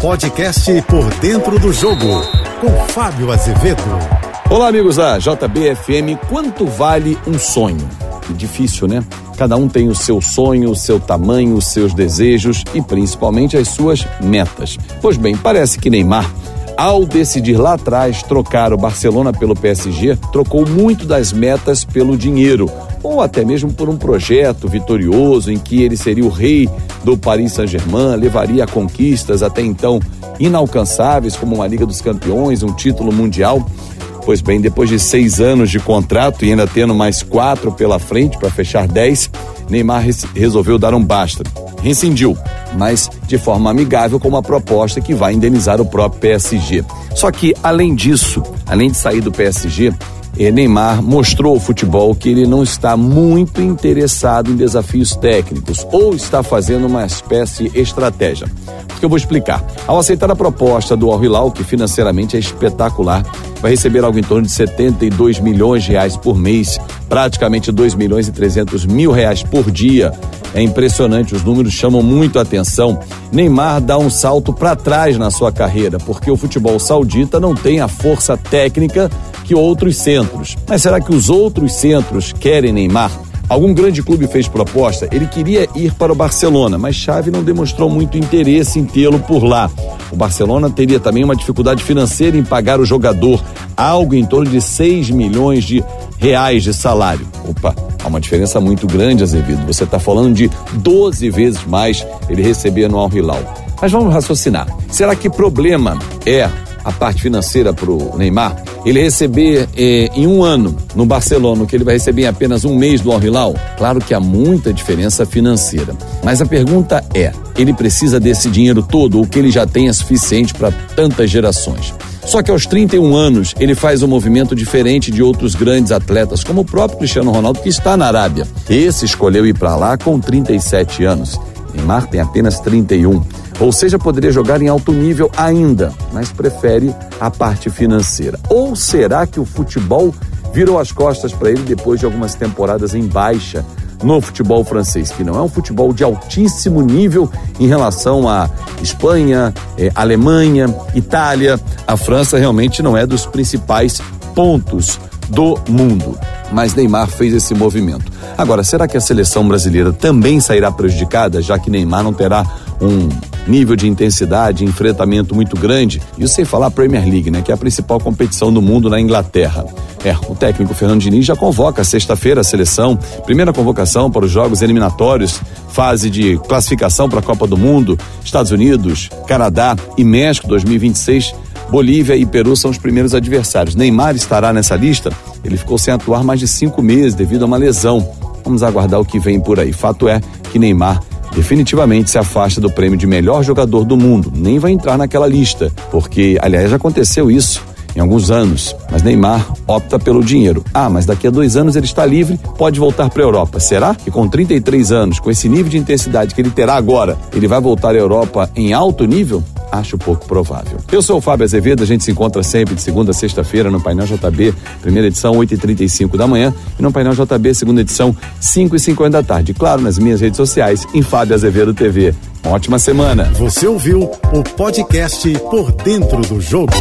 Podcast Por Dentro do Jogo, com Fábio Azevedo. Olá, amigos da JBFM. Quanto vale um sonho? Difícil, né? Cada um tem o seu sonho, o seu tamanho, os seus desejos e principalmente as suas metas. Pois bem, parece que Neymar ao decidir lá atrás trocar o Barcelona pelo PSG, trocou muito das metas pelo dinheiro, ou até mesmo por um projeto vitorioso em que ele seria o rei do Paris Saint-Germain, levaria a conquistas até então inalcançáveis, como uma Liga dos Campeões, um título mundial. Pois bem, depois de seis anos de contrato e ainda tendo mais quatro pela frente para fechar dez, Neymar resolveu dar um basta. Rescindiu, mas de forma amigável com uma proposta que vai indenizar o próprio PSG. Só que, além disso, além de sair do PSG, Neymar mostrou ao futebol que ele não está muito interessado em desafios técnicos ou está fazendo uma espécie de estratégia. Porque eu vou explicar. Ao aceitar a proposta do Al Hilal, que financeiramente é espetacular, vai receber algo em torno de 72 milhões de reais por mês, praticamente 2 milhões e 300 mil reais por dia. É impressionante, os números chamam muito a atenção. Neymar dá um salto para trás na sua carreira, porque o futebol saudita não tem a força técnica que outros centros. Mas será que os outros centros querem Neymar? Algum grande clube fez proposta, ele queria ir para o Barcelona, mas Xavi não demonstrou muito interesse em tê-lo por lá. O Barcelona teria também uma dificuldade financeira em pagar o jogador, algo em torno de 6 milhões de reais de salário. Opa, há uma diferença muito grande, Azevedo. Você está falando de 12 vezes mais ele recebia no Al Hilal. Mas vamos raciocinar. Será que problema é a parte financeira para o Neymar? Ele receber eh, em um ano no Barcelona o que ele vai receber em apenas um mês do Al Hilal, claro que há muita diferença financeira. Mas a pergunta é: ele precisa desse dinheiro todo ou que ele já tem é suficiente para tantas gerações? Só que aos 31 anos ele faz um movimento diferente de outros grandes atletas, como o próprio Cristiano Ronaldo, que está na Arábia. Esse escolheu ir para lá com 37 anos. Neymar tem apenas 31. Ou seja, poderia jogar em alto nível ainda, mas prefere a parte financeira. Ou será que o futebol virou as costas para ele depois de algumas temporadas em baixa no futebol francês, que não é um futebol de altíssimo nível em relação à Espanha, eh, Alemanha, Itália. A França realmente não é dos principais pontos do mundo. Mas Neymar fez esse movimento. Agora, será que a seleção brasileira também sairá prejudicada, já que Neymar não terá um nível de intensidade, enfrentamento muito grande. E sem falar Premier League, né, que é a principal competição do mundo na Inglaterra. É, o técnico Fernando Diniz já convoca sexta-feira a seleção, primeira convocação para os jogos eliminatórios, fase de classificação para a Copa do Mundo, Estados Unidos, Canadá e México 2026. Bolívia e Peru são os primeiros adversários. Neymar estará nessa lista. Ele ficou sem atuar mais de cinco meses devido a uma lesão. Vamos aguardar o que vem por aí. Fato é que Neymar definitivamente se afasta do prêmio de melhor jogador do mundo. Nem vai entrar naquela lista, porque, aliás, já aconteceu isso em alguns anos, mas Neymar opta pelo dinheiro. Ah, mas daqui a dois anos ele está livre, pode voltar para a Europa. Será que com 33 anos, com esse nível de intensidade que ele terá agora, ele vai voltar à Europa em alto nível? Acho pouco provável. Eu sou o Fábio Azevedo, a gente se encontra sempre de segunda a sexta-feira no Painel JB, primeira edição, 8h35 da manhã, e no Painel JB, segunda edição, 5h50 da tarde. Claro, nas minhas redes sociais, em Fábio Azevedo TV. Uma ótima semana. Você ouviu o podcast Por Dentro do Jogo.